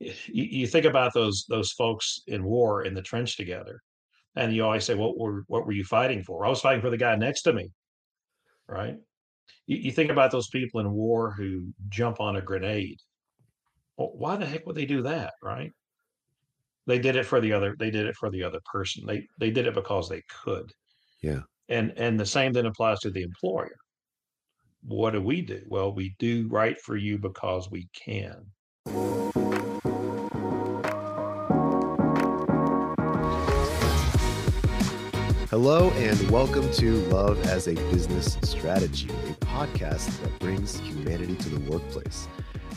you, you think about those those folks in war in the trench together, and you always say, "What were what were you fighting for?" I was fighting for the guy next to me, right? You, you think about those people in war who jump on a grenade. Well, why the heck would they do that, right? They did it for the other. They did it for the other person. They they did it because they could. Yeah. And and the same then applies to the employer. What do we do? Well, we do right for you because we can. Hello, and welcome to Love as a Business Strategy, a podcast that brings humanity to the workplace.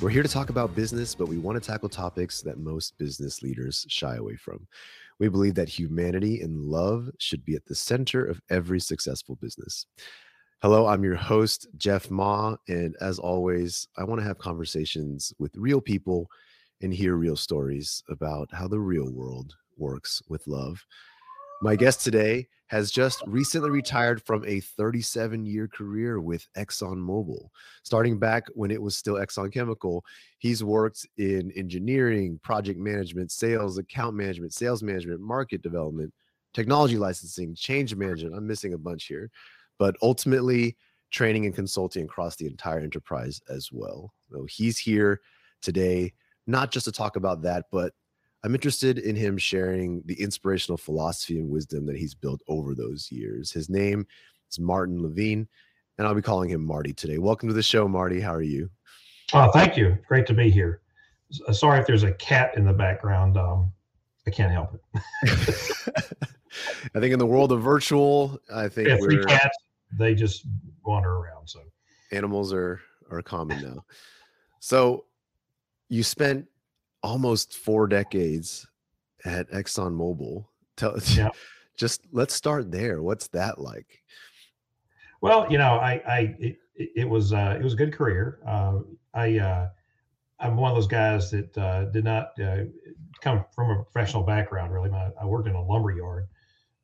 We're here to talk about business, but we want to tackle topics that most business leaders shy away from. We believe that humanity and love should be at the center of every successful business. Hello, I'm your host, Jeff Ma. And as always, I want to have conversations with real people and hear real stories about how the real world works with love. My guest today has just recently retired from a 37 year career with ExxonMobil. Starting back when it was still Exxon Chemical, he's worked in engineering, project management, sales, account management, sales management, market development, technology licensing, change management. I'm missing a bunch here, but ultimately, training and consulting across the entire enterprise as well. So he's here today, not just to talk about that, but I'm interested in him sharing the inspirational philosophy and wisdom that he's built over those years. His name is Martin Levine, and I'll be calling him Marty today. Welcome to the show, Marty. How are you? Oh, thank you. Great to be here. Uh, sorry if there's a cat in the background. Um, I can't help it. I think in the world of virtual, I think yeah, three cats. They just wander around. So animals are are common now. So you spent almost four decades at ExxonMobil. Tell yeah. just let's start there. What's that like? Well, you know, I, I, it, it was, uh, it was a good career. Uh, I, uh, I'm one of those guys that uh, did not uh, come from a professional background. Really, My, I worked in a lumber yard.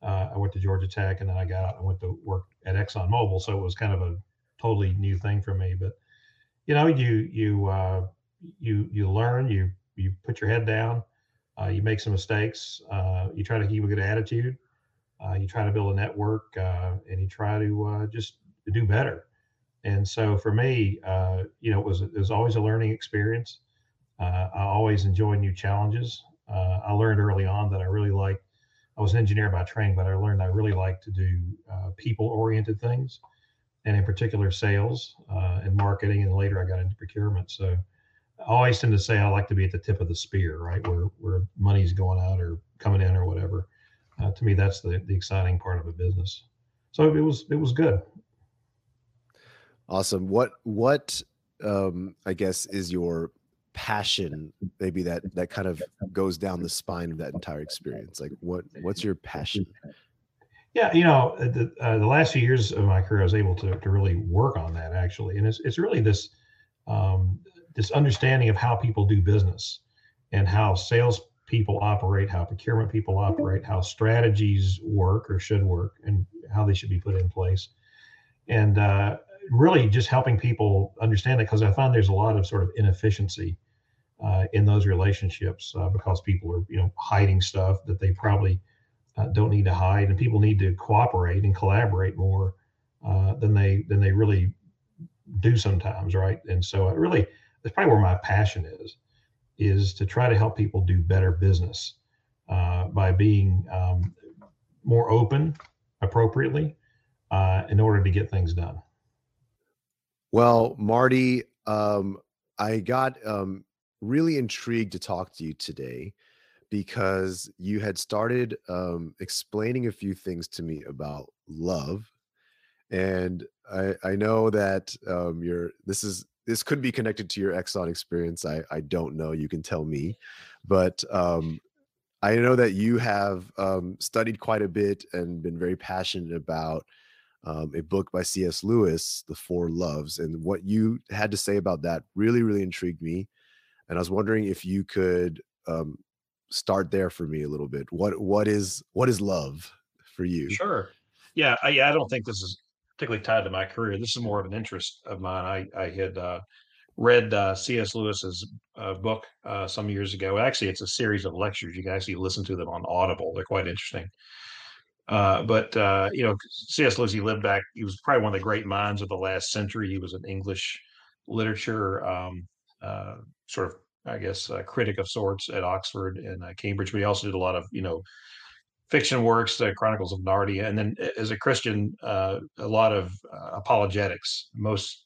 Uh, I went to Georgia Tech, and then I got out. I went to work at ExxonMobil, so it was kind of a totally new thing for me. But you know, you you uh, you you learn, you you put your head down, uh, you make some mistakes, uh, you try to keep a good attitude, uh, you try to build a network, uh, and you try to uh, just do better. And so for me, you know, it was it was always a learning experience. I always enjoy new challenges. I learned early on that I really like. I was an engineer by training, but I learned I really like to do people-oriented things, and in particular, sales and marketing. And later, I got into procurement. So I always tend to say I like to be at the tip of the spear, right, where where money's going out or coming in or whatever. Uh, to me, that's the the exciting part of a business. So it was it was good. Awesome. What what um, I guess is your passion? Maybe that that kind of goes down the spine of that entire experience. Like what what's your passion? Yeah, you know, the uh, the last few years of my career, I was able to to really work on that actually, and it's it's really this um, this understanding of how people do business and how sales people operate, how procurement people operate, how strategies work or should work, and how they should be put in place. And uh, really just helping people understand that because I find there's a lot of sort of inefficiency uh, in those relationships uh, because people are, you know, hiding stuff that they probably uh, don't need to hide, and people need to cooperate and collaborate more uh, than they than they really do sometimes, right? And so, I really, that's probably where my passion is, is to try to help people do better business uh, by being um, more open appropriately uh, in order to get things done. Well, Marty, um, I got um, really intrigued to talk to you today because you had started um, explaining a few things to me about love and I, I know that um, you're this is this could be connected to your Exxon experience. I, I don't know. You can tell me, but um, I know that you have um, studied quite a bit and been very passionate about um, a book by C.S. Lewis, The Four Loves, and what you had to say about that really, really intrigued me. And I was wondering if you could um, start there for me a little bit. What what is what is love for you? Sure. Yeah, I, yeah, I don't think this is particularly tied to my career. This is more of an interest of mine. I, I had uh, read uh, C.S. Lewis's uh, book uh, some years ago. Actually, it's a series of lectures. You can actually listen to them on Audible. They're quite interesting. Uh, but uh, you know, C.S. Lewis, he lived back. He was probably one of the great minds of the last century. He was an English literature um, uh, sort of, I guess, critic of sorts at Oxford and Cambridge. But he also did a lot of, you know, fiction works, the Chronicles of Narnia, and then as a Christian, uh, a lot of uh, apologetics. Most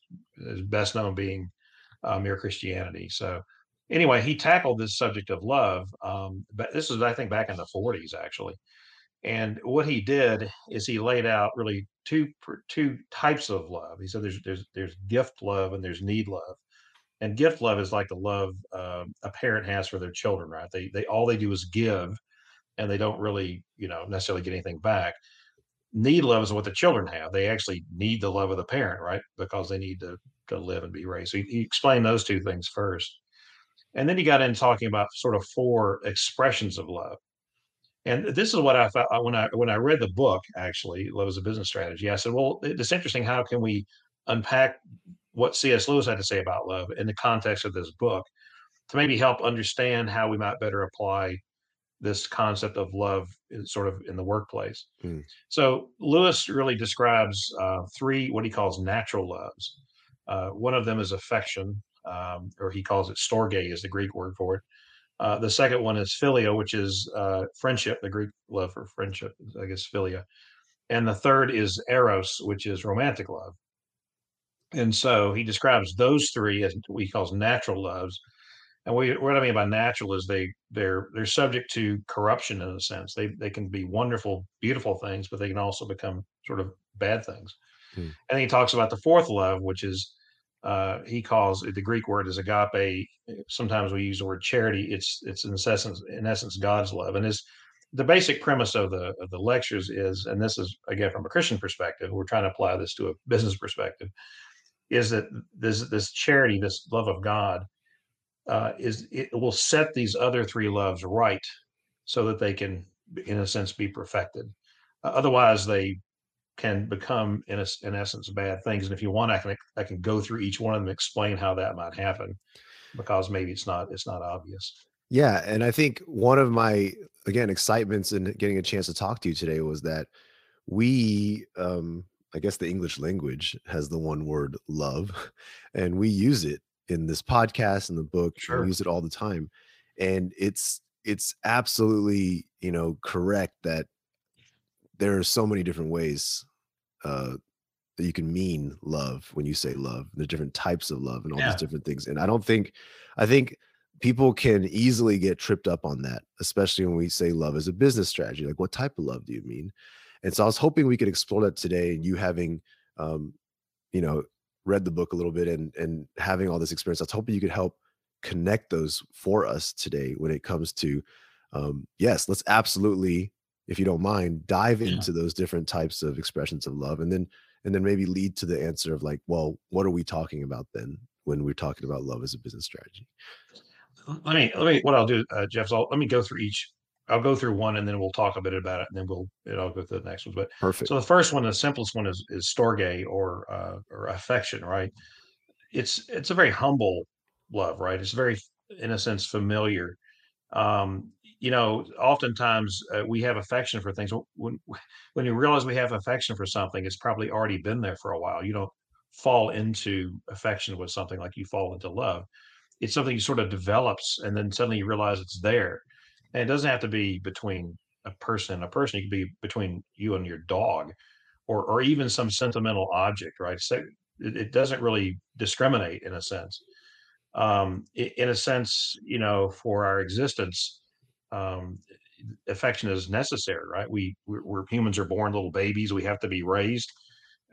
best known being uh, Mere Christianity. So anyway, he tackled this subject of love. Um, but this was, I think, back in the 40s actually. And what he did is he laid out really two two types of love. He said there's there's there's gift love and there's need love. And gift love is like the love uh, a parent has for their children, right? They they all they do is give, and they don't really you know necessarily get anything back. Need love is what the children have. They actually need the love of the parent, right? Because they need to to live and be raised. So he, he explained those two things first. And then he got into talking about sort of four expressions of love. And this is what I thought uh, when I when I read the book. Actually, Love is a Business Strategy. I said, "Well, it's interesting. How can we unpack what C.S. Lewis had to say about love in the context of this book to maybe help understand how we might better apply this concept of love in, sort of in the workplace?" Mm. So Lewis really describes uh, three what he calls natural loves. Uh, one of them is affection, um, or he calls it storge, is the Greek word for it. Uh, the second one is philia, which is uh, friendship, the Greek love for friendship, I guess philia. And the third is eros, which is romantic love. And so he describes those three as what he calls natural loves. And we, what I mean by natural is they they're they're subject to corruption in a sense. They they can be wonderful, beautiful things, but they can also become sort of bad things. Hmm. And he talks about the fourth love, which is uh, he calls the Greek word is agape. Sometimes we use the word charity. It's it's in essence in essence God's love, and is the basic premise of the of the lectures is, and this is again from a Christian perspective, we're trying to apply this to a business perspective, is that this this charity, this love of God, uh, is it will set these other three loves right, so that they can, in a sense, be perfected. Uh, otherwise, they can become in a, in essence bad things and if you want i can i can go through each one of them explain how that might happen because maybe it's not it's not obvious yeah and i think one of my again excitements in getting a chance to talk to you today was that we um i guess the english language has the one word love and we use it in this podcast and the book sure. we use it all the time and it's it's absolutely you know correct that there are so many different ways uh, that you can mean love when you say love. The different types of love and all yeah. these different things. And I don't think, I think people can easily get tripped up on that, especially when we say love as a business strategy. Like, what type of love do you mean? And so I was hoping we could explore that today. And you having, um, you know, read the book a little bit and and having all this experience, I was hoping you could help connect those for us today when it comes to, um, yes, let's absolutely if you don't mind, dive yeah. into those different types of expressions of love and then and then maybe lead to the answer of like, well, what are we talking about then when we're talking about love as a business strategy? Let me let me what I'll do, uh, Jeff. So let me go through each. I'll go through one and then we'll talk a bit about it, and then we'll and I'll go through the next ones. But perfect. So the first one, the simplest one, is is storge or uh, or affection, right? It's it's a very humble love, right? It's very, in a sense, familiar. Um, you know, oftentimes uh, we have affection for things. When when you realize we have affection for something, it's probably already been there for a while. You don't fall into affection with something like you fall into love. It's something you sort of develops, and then suddenly you realize it's there. And it doesn't have to be between a person and a person. It could be between you and your dog, or or even some sentimental object, right? So it, it doesn't really discriminate in a sense. Um, in a sense, you know, for our existence um, affection is necessary, right? We we're, we're, humans are born little babies. We have to be raised.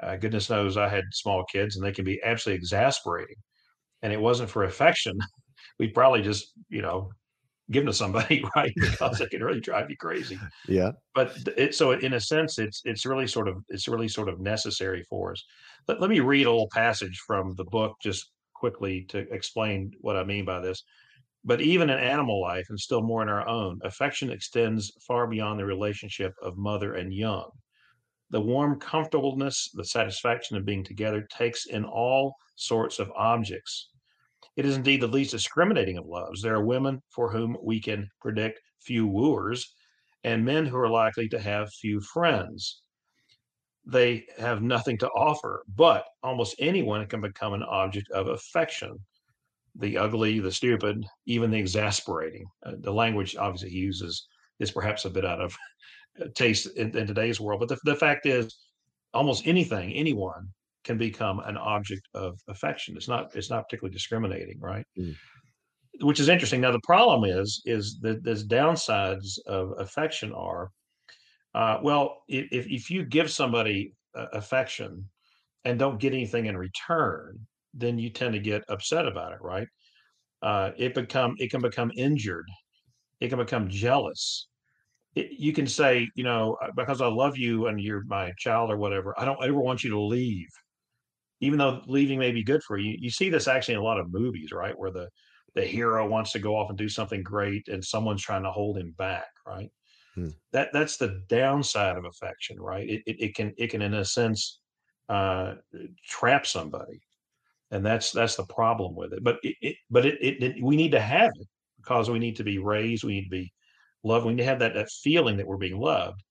Uh, goodness knows I had small kids, and they can be absolutely exasperating. And it wasn't for affection, we'd probably just you know give them to somebody, right? Because they can really drive you crazy. Yeah. But it, so in a sense, it's it's really sort of it's really sort of necessary for us. Let, let me read a little passage from the book just quickly to explain what I mean by this. But even in animal life, and still more in our own, affection extends far beyond the relationship of mother and young. The warm comfortableness, the satisfaction of being together takes in all sorts of objects. It is indeed the least discriminating of loves. There are women for whom we can predict few wooers, and men who are likely to have few friends. They have nothing to offer, but almost anyone can become an object of affection. The ugly, the stupid, even the exasperating. Uh, the language obviously he uses is perhaps a bit out of uh, taste in, in today's world, but the, the fact is, almost anything, anyone can become an object of affection. It's not it's not particularly discriminating, right? Mm. Which is interesting. Now the problem is is that the downsides of affection are, uh, well, if if you give somebody uh, affection and don't get anything in return, then you tend to get upset about it, right? Uh, it become it can become injured, it can become jealous. It, you can say, you know, uh, because I love you and you're my child or whatever, I don't ever want you to leave even though leaving may be good for you, you see this actually in a lot of movies, right? Where the the hero wants to go off and do something great and someone's trying to hold him back, right? Hmm. That that's the downside of affection, right? It, it, it can it can in a sense uh, trap somebody, and that's that's the problem with it. But it, it but it, it, we need to have it because we need to be raised, we need to be loved, we need to have that that feeling that we're being loved.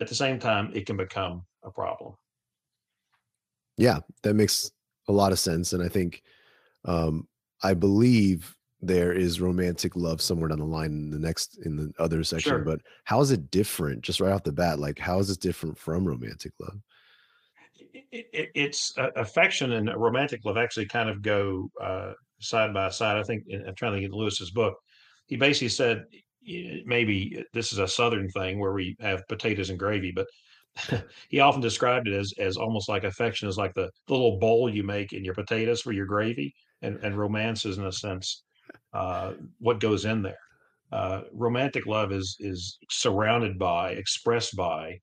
At the same time, it can become a problem. Yeah, that makes a lot of sense. And I think, um, I believe there is romantic love somewhere down the line in the next in the other section. Sure. But how is it different, just right off the bat? Like, how is this different from romantic love? It, it, it's uh, affection and romantic love actually kind of go uh, side by side. I think I'm trying to get Lewis's book. He basically said maybe this is a southern thing where we have potatoes and gravy, but he often described it as as almost like affection is like the, the little bowl you make in your potatoes for your gravy, and, and romance is in a sense uh, what goes in there. Uh, romantic love is is surrounded by, expressed by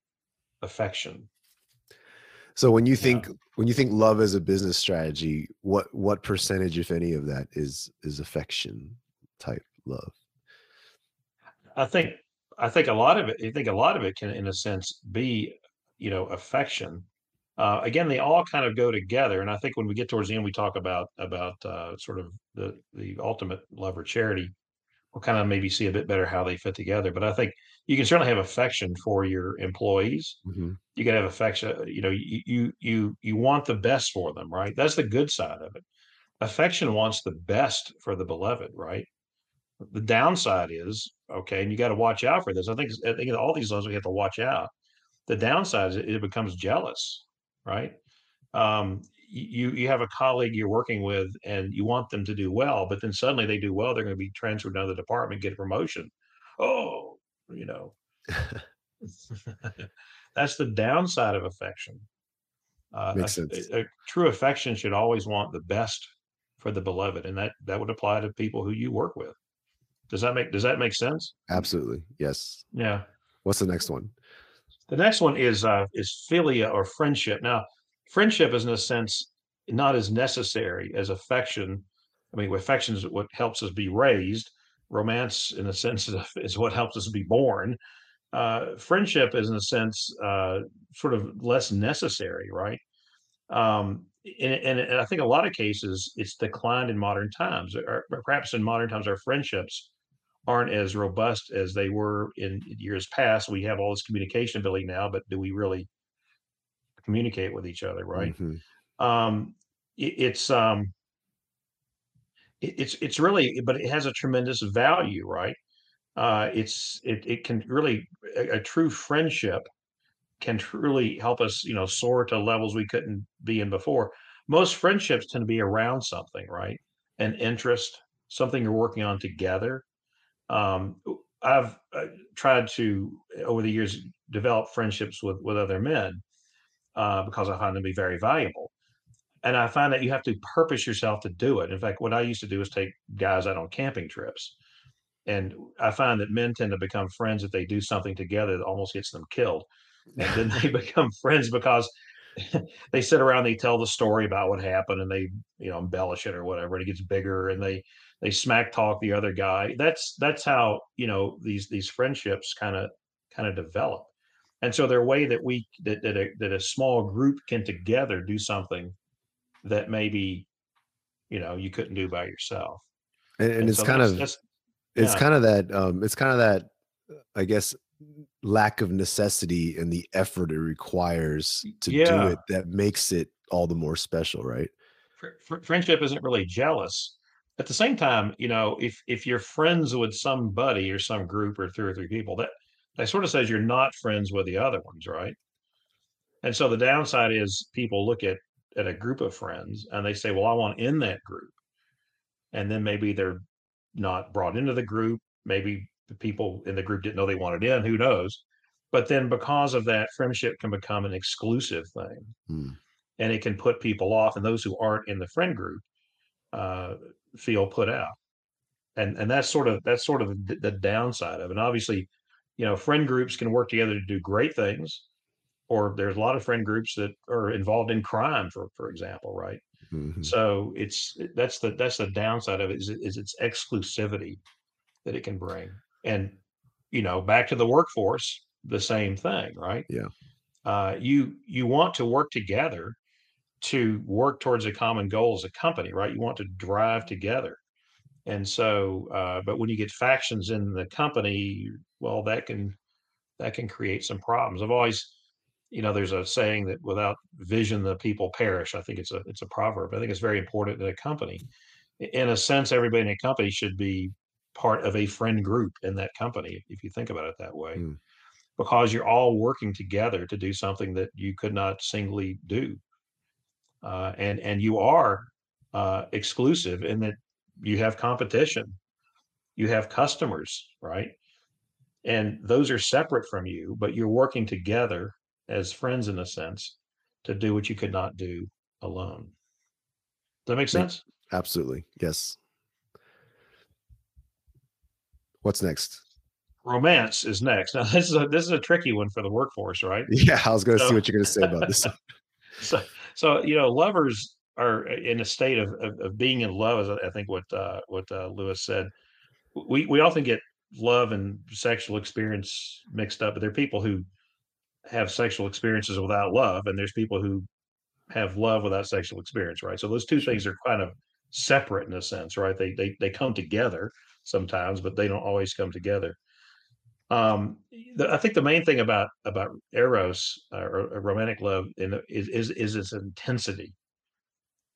affection. So when you think yeah. when you think love as a business strategy, what what percentage, if any, of that is is affection type love? I think I think a lot of it, I think a lot of it can, in a sense, be, you know, affection. Uh, again, they all kind of go together, and I think when we get towards the end, we talk about about uh, sort of the the ultimate love or charity. We'll kind of maybe see a bit better how they fit together. But I think you can certainly have affection for your employees. Mm-hmm. You can have affection. You know, you you you you want the best for them, right? That's the good side of it. Affection wants the best for the beloved, right? The downside is okay, and you got to watch out for this. I think I think all these laws we have to watch out. The downside is it, becomes jealous, right? Um, you you have a colleague you're working with and you want them to do well, but then suddenly they do well, they're going to be transferred to another department, get a promotion. Oh, you know, that's the downside of affection. Uh, Makes a, sense. A, a true affection should always want the best for the beloved, and that that would apply to people who you work with. Does that make does that make sense? Absolutely. Yes. Yeah. What's the next one? The next one is uh is philia or friendship. Now, friendship is in a sense not as necessary as affection. I mean, affection is what helps us be raised. Romance, in a sense, is what helps us be born. Uh, friendship is, in a sense, uh, sort of less necessary, right? Um, and, and, and, I think a lot of cases it's declined in modern times. Or perhaps in modern times, our friendships aren't as robust as they were in years past. We have all this communication ability now, but do we really communicate with each other? Right. Mm-hmm. Um, it, it's um, it, it's it's really, but it has a tremendous value, right? Uh, it's it it can really a, a true friendship can truly help us, you know, soar to levels we couldn't be in before. Most friendships tend to be around something, right? An interest, something you're working on together um, I've uh, tried to over the years develop friendships with with other men uh, because I find them to be very valuable. And I find that you have to purpose yourself to do it. In fact, what I used to do is take guys out on camping trips. And I find that men tend to become friends if they do something together that almost gets them killed. And then they become friends because they sit around, they tell the story about what happened and they, you know, embellish it or whatever. And it gets bigger and they they smack talk the other guy. That's that's how you know these these friendships kind of kind of develop. And so they're a way that we that that a, that a small group can together do something that maybe you know you couldn't do by yourself. And, and, And it's so kind that's of that's it's yeah kind of that um it's kind of that i guess lack of necessity and the effort it requires to do it that makes it all the more special right fr- fr- friendship isn't really jealous. At the same time, you know, if if you're friends with somebody or some group or two or three people, that that sort of says you're not friends with the other ones, right? And so the downside is people look at at a group of friends and they say, "Well, I want in that group," and then maybe they're not brought into the group. Maybe the people in the group didn't know they wanted in. Who knows? But then because of that, friendship can become an exclusive thing, Hmm. and it can put people off. And those who aren't in the friend group uh, feel put out. And and that's sort of that's sort of the, the downside of it. And obviously, you know, friend groups can work together to do great things, or there's a lot of friend groups that are involved in crime, for for example, right? Mhm. So it's that's the that's the downside of it is, is its exclusivity that it can bring. And you know, back to the workforce, the same thing, right? Yeah. Uh, you you want to work together to work towards a common goal as a company, right? You want to drive together. And so, uh, but when you get factions in the company, well, that can that can create some problems. I've always, you know, there's a saying that without vision, the people perish. I think it's a it's a proverb. I think it's very important in a company. In a sense, everybody in a company should be part of a friend group in that company, if you think about it that way, Mm. because you're all working together to do something that you could not singly do uh, and and you are uh, exclusive in that you have competition, you have customers, right? And those are separate from you, but you're working together as friends in a sense to do what you could not do alone. Does that make sense? absolutely yes what's next Romance is next. Now this is a this is a tricky one for the workforce, right? yeah i was gonna see what you're gonna say about this so so you know lovers are in a state of of, of being in love as I I think what uh what uh Lewis said we we often get love and sexual experience mixed up but there are people who have sexual experiences without love and there's people who have love without sexual experience right? So those two things are kind of separate in a sense right? They they they come together sometimes but they don't always come together um the, i think the main thing about about eros uh, or, or romantic love the- is is is its intensity.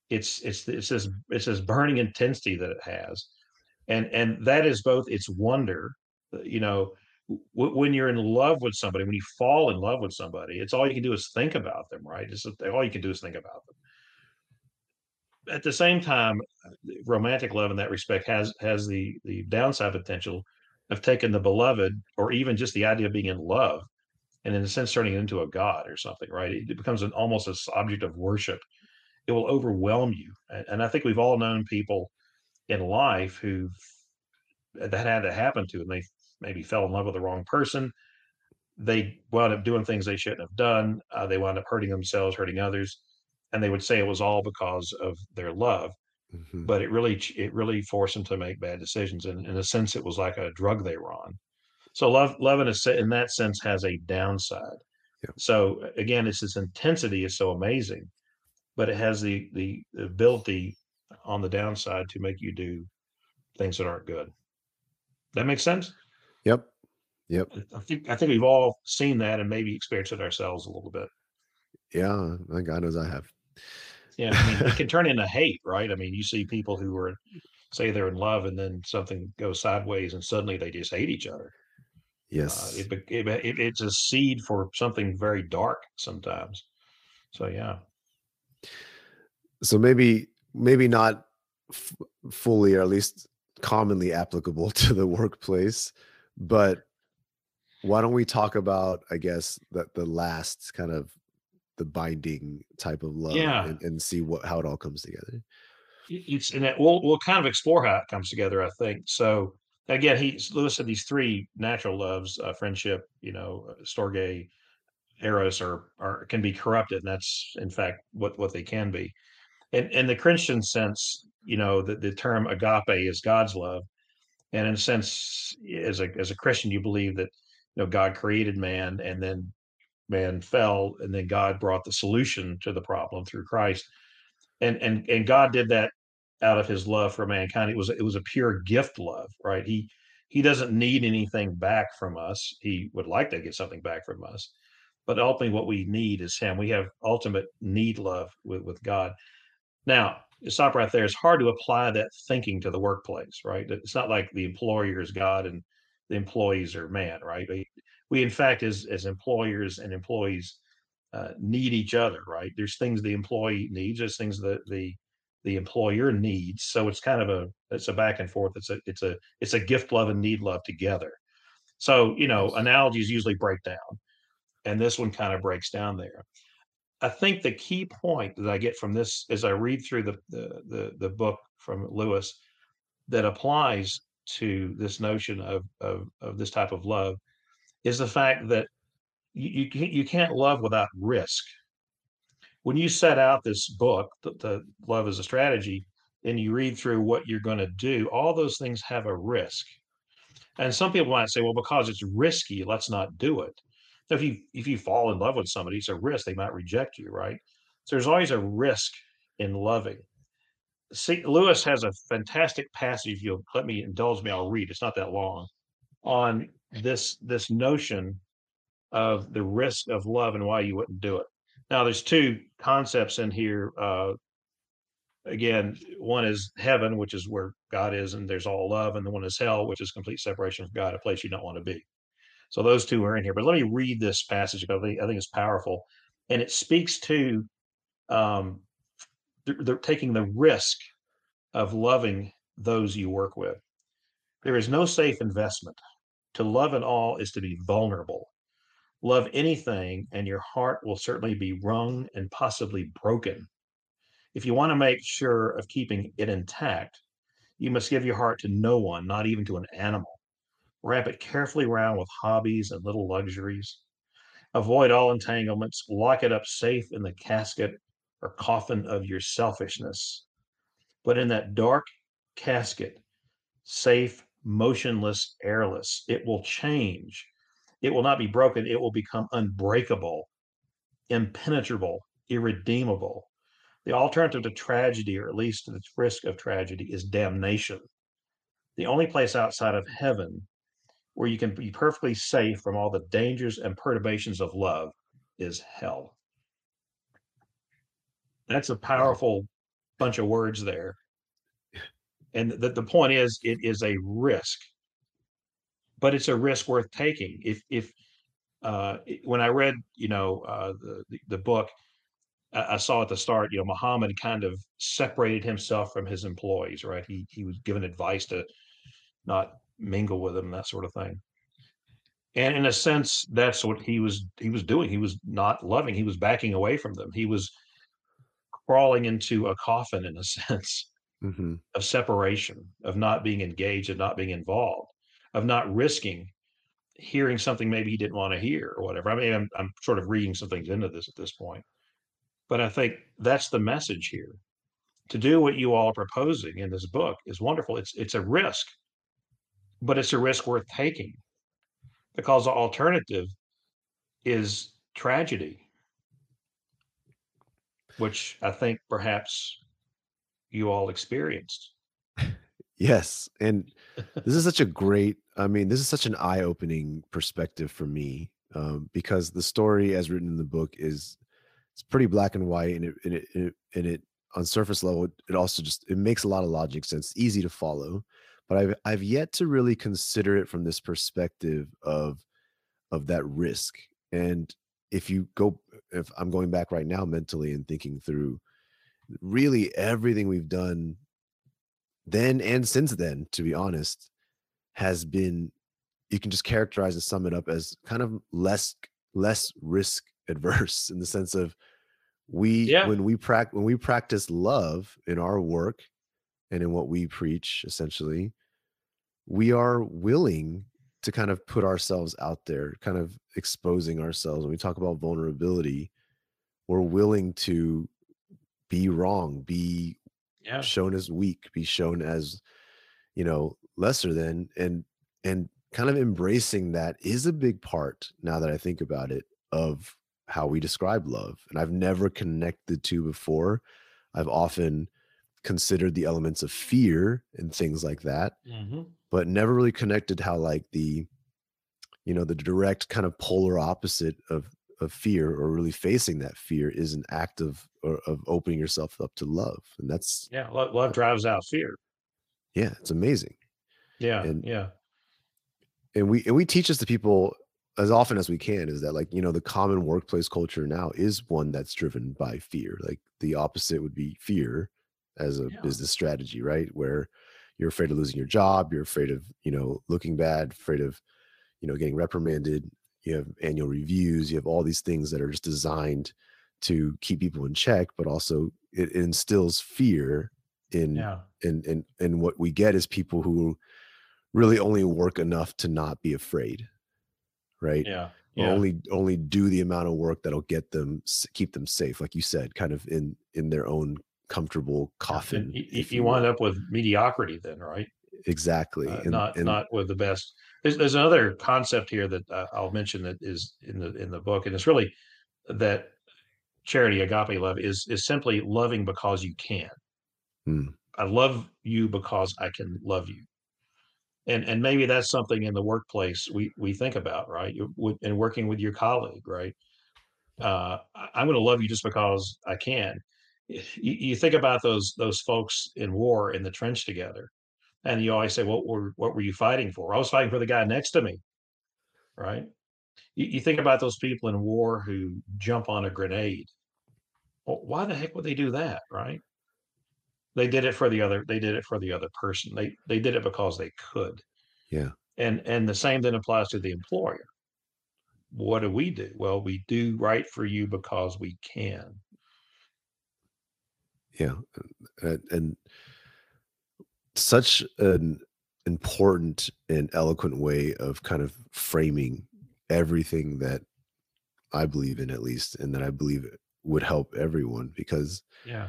It's it's it's this it's this burning intensity that it has. And and that is both its wonder uh, you know w- when you're in love with somebody when you fall in love with somebody it's all you can do is think about them right? It's all you can do is think about them. At the same time uh, romantic love in that respect has has the the downside potential of taking the beloved or even just the idea of being in love and in a sense turning it into a god or something right? It, becomes an almost an object of worship. It will overwhelm you. And, i think we've all known people in life who that had to happen to and they maybe fell in love with the wrong person. They wound up doing things they shouldn't have done. Uh, they wound up hurting themselves hurting others and they would say it was all because of their love Mhm. but it really it really forced them to make bad decisions and in a sense it was like a drug they were on. So love love in a se- in that sense has a downside. Yeah. so again it's its intensity is so amazing but it has the the ability on the downside to make you do things that aren't good. That makes sense? Yep. Yep. I think i think we've all seen that and maybe experienced it ourselves a little bit. Yeah my god knows i have yeah i mean it can turn into hate right? I mean you see people who are say they're in love and then something goes sideways and suddenly they just hate each other. Uh, yes. it, it, it, it's a seed for something very dark sometimes. So yeah. So maybe maybe not f- fully or at least commonly applicable to the workplace but why don't we talk about i guess that the last kind of the binding type of love Yeah. and, and see what how it all comes together it's and it, we'll we'll kind of explore how it comes together. I think so. Again, he's Lewis said these three natural loves: uh, friendship, you know, uh, storge, eros, are are can be corrupted, and that's in fact what what they can be. And in the Christian sense, you know, the, the term agape is God's love, and in a sense, as a as a Christian, you believe that you know God created man, and then man fell, and then God brought the solution to the problem through Christ and and and God did that out of his love for mankind. It was it was a pure gift love, right? He he doesn't need anything back from us. He would like to get something back from us, but ultimately, what we need is Him. We have ultimate need love with with God. Now, stop right there. It's hard to apply that thinking to the workplace, right? It's not like the employer is God and the employees are man, right? We, in fact, as as employers and employees, uh, need each other, right? There's things the employee needs, there's things that the the employer needs. So it's kind of a it's a back and forth. It's a it's a it's a gift love and need love together. So you know, analogies usually break down, and this one kind of breaks down there. I think the key point that I get from this as I read through the the the, the book from Lewis that applies to this notion of, of of this type of love is the fact that you you can't, love without risk. When you set out this book, the, the Love is a Strategy, and you read through what you're going to do, all those things have a risk. And some people might say, well, because it's risky, let's not do it. So if you if you fall in love with somebody, it's a risk they might reject you, right? So there's always a risk in loving. See, Lewis has a fantastic passage. If you'll let me indulge me, I'll read. It's not that long on this this notion of the risk of love and why you wouldn't do it. Now, there's two concepts in here. Uh, again, one is heaven, which is where God is, and there's all love, and the one is hell, which is complete separation from God, a place you don't want to be. So those two are in here. But let me read this passage because I think, I think it's powerful, and it speaks to um, they're taking the risk of loving those you work with. There is no safe investment. To love at all is to be vulnerable love anything, and your heart will certainly be wrung and possibly broken. If you want to make sure of keeping it intact, you must give your heart to no one, not even to an animal. Wrap it carefully around with hobbies and little luxuries. Avoid all entanglements. Lock it up safe in the casket or coffin of your selfishness. But in that dark casket, safe, motionless, airless, it will change it will not be broken. It will become unbreakable, impenetrable, irredeemable. The alternative to tragedy, or at least to the risk of tragedy, is damnation. The only place outside of heaven where you can be perfectly safe from all the dangers and perturbations of love is hell. That's a powerful bunch of words there. And the, the point is, it is a risk but it's a risk worth taking. If if uh, when I read, you know, uh, the, the, book, I, I saw at the start, you know, Muhammad kind of separated himself from his employees, right? He he was given advice to not mingle with them, that sort of thing. And in a sense, that's what he was he was doing. He was not loving. He was backing away from them. He was crawling into a coffin in a sense mm-hmm. of separation, of not being engaged, of not being involved of not risking hearing something maybe he didn't want to hear or whatever. I mean, I'm, I'm sort of reading some things into this at this point, but I think that's the message here. To do what you all are proposing in this book is wonderful. It's it's a risk, but it's a risk worth taking because the alternative is tragedy, which I think perhaps you all experienced. Yes, and this is such a great. I mean, this is such an eye-opening perspective for me um, because the story, as written in the book, is it's pretty black and white, and it and it, and it, and it on surface level, it, it also just it makes a lot of logic sense, easy to follow. But I've I've yet to really consider it from this perspective of of that risk. And if you go, if I'm going back right now mentally and thinking through really everything we've done then and since then, to be honest, has been you can just characterize and sum it up as kind of less less risk adverse in the sense of we yeah. when we practice when we practice love in our work and in what we preach essentially we are willing to kind of put ourselves out there kind of exposing ourselves when we talk about vulnerability we're willing to be wrong be yeah. shown as weak, be shown as, you know, lesser than, and and kind of embracing that is a big part now that I think about it of how we describe love. And I've never connected the two before. I've often considered the elements of fear and things like that, hmm but never really connected how like the you know the direct kind of polar opposite of of fear or really facing that fear is an act of or of opening yourself up to love and that's Yeah, love, love drives out fear. yeah it's amazing. Yeah, and yeah, and we and we teach this to people as often as we can is that like you know the common workplace culture now is one that's driven by fear like the opposite would be fear as a yeah, business strategy right? Where you're afraid of losing your job you're afraid of you know looking bad afraid of you know getting reprimanded you have annual reviews you have all these things that are just designed to keep people in check but also it instills fear in yeah, and and and what we get is people who really only work enough to not be afraid right yeah, yeah. only only do the amount of work that'll get them keep them safe like you said kind of in in their own comfortable coffin And you, if you you wind up with mediocrity then, right? exactly Uh, and not and not with the best. There's there's another concept here that uh, I'll mention that is in the in the book, and it's really that charity agape love is is simply loving because you can. mm, I love you because I can love you. And and maybe that's something in the workplace we we think about, right? And working with your colleague, right? Uh, I'm going to love you just because I can. You, you think about those those folks in war in the trench together, and you always say, "What were what were you fighting for?" I was fighting for the guy next to me, right? You, you think about those people in war who jump on a grenade. Well, why the heck would they do that, right? They did it for the other. They did it for the other person. They they did it because they could. yeah And and the same then applies to the employer. What do we do? Well, we do right for you because we can. yeah and, and such an important and eloquent way of kind of framing everything that i believe in at least and that i believe would help everyone because Yeah.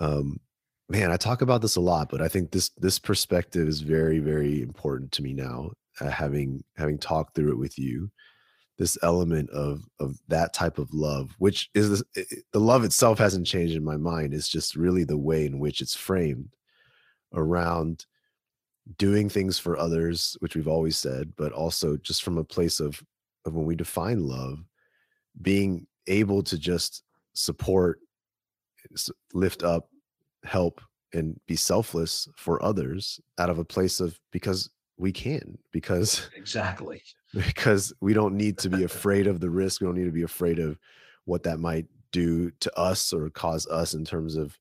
um man i talk about this a lot but i think this this perspective is very very important to me now uh, having having talked through it with you this element of of that type of love which is i- the love itself hasn't changed in my mind it's just really the way in which it's framed around doing things for others which we've always said but also just from a place of of when we define love being able to just support lift up help and be selfless for others out of a place of because we can because Exactly. because we don't need to be afraid of the risk we don't need to be afraid of what that might do to us or cause us in terms of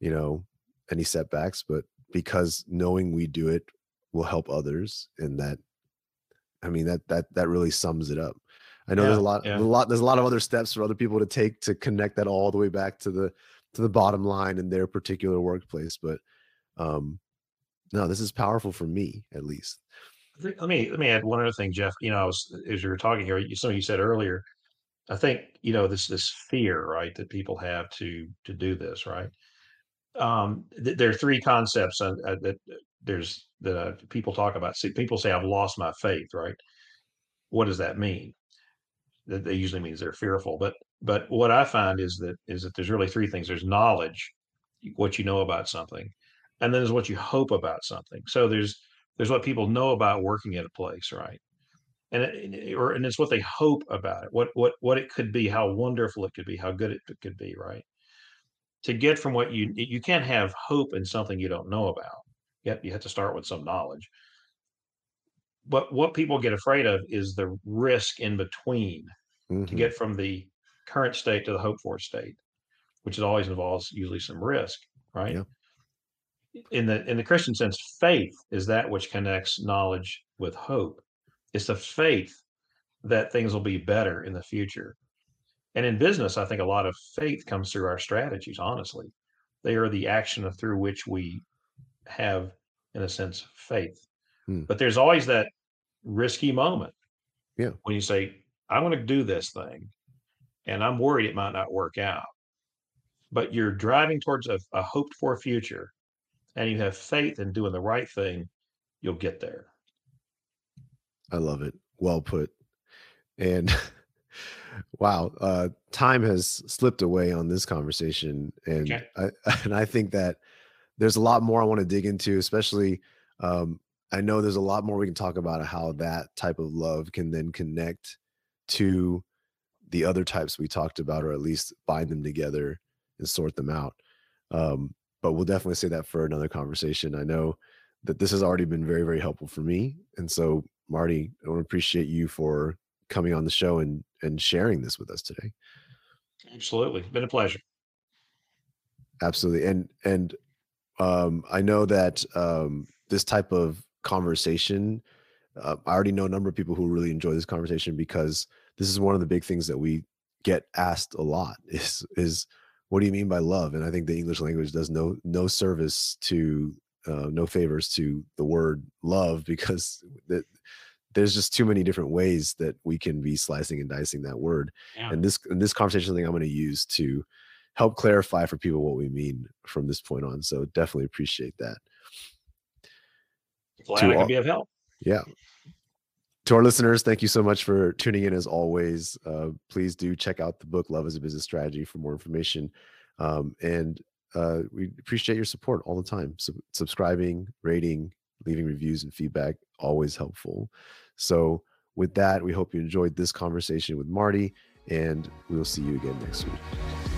you know any setbacks but because knowing we do it will help others and that i mean that that that really sums it up i know there's a lot Yeah. a lot there's a lot of other steps for other people to take to connect that all the way back to the to the bottom line in their particular workplace but um no this is powerful for me at least Let me let me add one other thing, Jeff. You know, I was, as you were talking here, you, something you said earlier. I think you know this this fear, right, that people have to to do this, right? Um, th- there are three concepts uh, uh, that uh, there's that uh, people talk about. See, people say, "I've lost my faith," right? What does that mean? That that usually means they're fearful. But but what I find is that is that there's really three things. There's knowledge, what you know about something, and then there's what you hope about something. So there's there's what people know about working at a place, right? And it, or and it's what they hope about it, what what what it could be, how wonderful it could be, how good it could be, right? To get from what you you can't have hope in something you don't know about. Yep, you have to start with some knowledge. But what people get afraid of is the risk in between to Mhm. get from the current state to the hope for state, which is always involves usually some risk, right? Yeah. In the in the Christian sense, faith is that which connects knowledge with hope. It's the faith that things will be better in the future. And in business, I think a lot of faith comes through our strategies, honestly. They are the action through which we have, in a sense, faith. Hmm. But there's always that risky moment Yeah. when you say, I'm going to do this thing and I'm worried it might not work out. But you're driving towards a, a hoped for future and you have faith in doing the right thing, you'll get there. I love it. Well put. And wow, uh, time has slipped away on this conversation, and Okay. I and I think that there's a lot more I want to dig into, especially um, I know there's a lot more we can talk about how that type of love can then connect to the other types we talked about, or at least bind them together and sort them out. Um, but we'll definitely say that for another conversation. I know that this has already been very, very helpful for me. And so, Marty, I want to appreciate you for coming on the show and and sharing this with us today. Absolutely. Been a pleasure. Absolutely. And and um, I know that um, this type of conversation, uh, I already know a number of people who really enjoy this conversation because this is one of the big things that we get asked a lot is is what do you mean by love? And I think the English language does no no service to uh, no favors to the word love because that there's just too many different ways that we can be slicing and dicing that word. Yeah. And this and this conversation thing I'm going to use to help clarify for people what we mean from this point on. So definitely appreciate that. Glad to I be of help. Yeah. To our listeners, thank you so much for tuning in as always. Uh, please do check out the book Love as a Business Strategy for more information. Um, and uh, we appreciate your support all the time. So subscribing, rating, leaving reviews and feedback, always helpful. So with that, we hope you enjoyed this conversation with Marty, and we will see you again next week.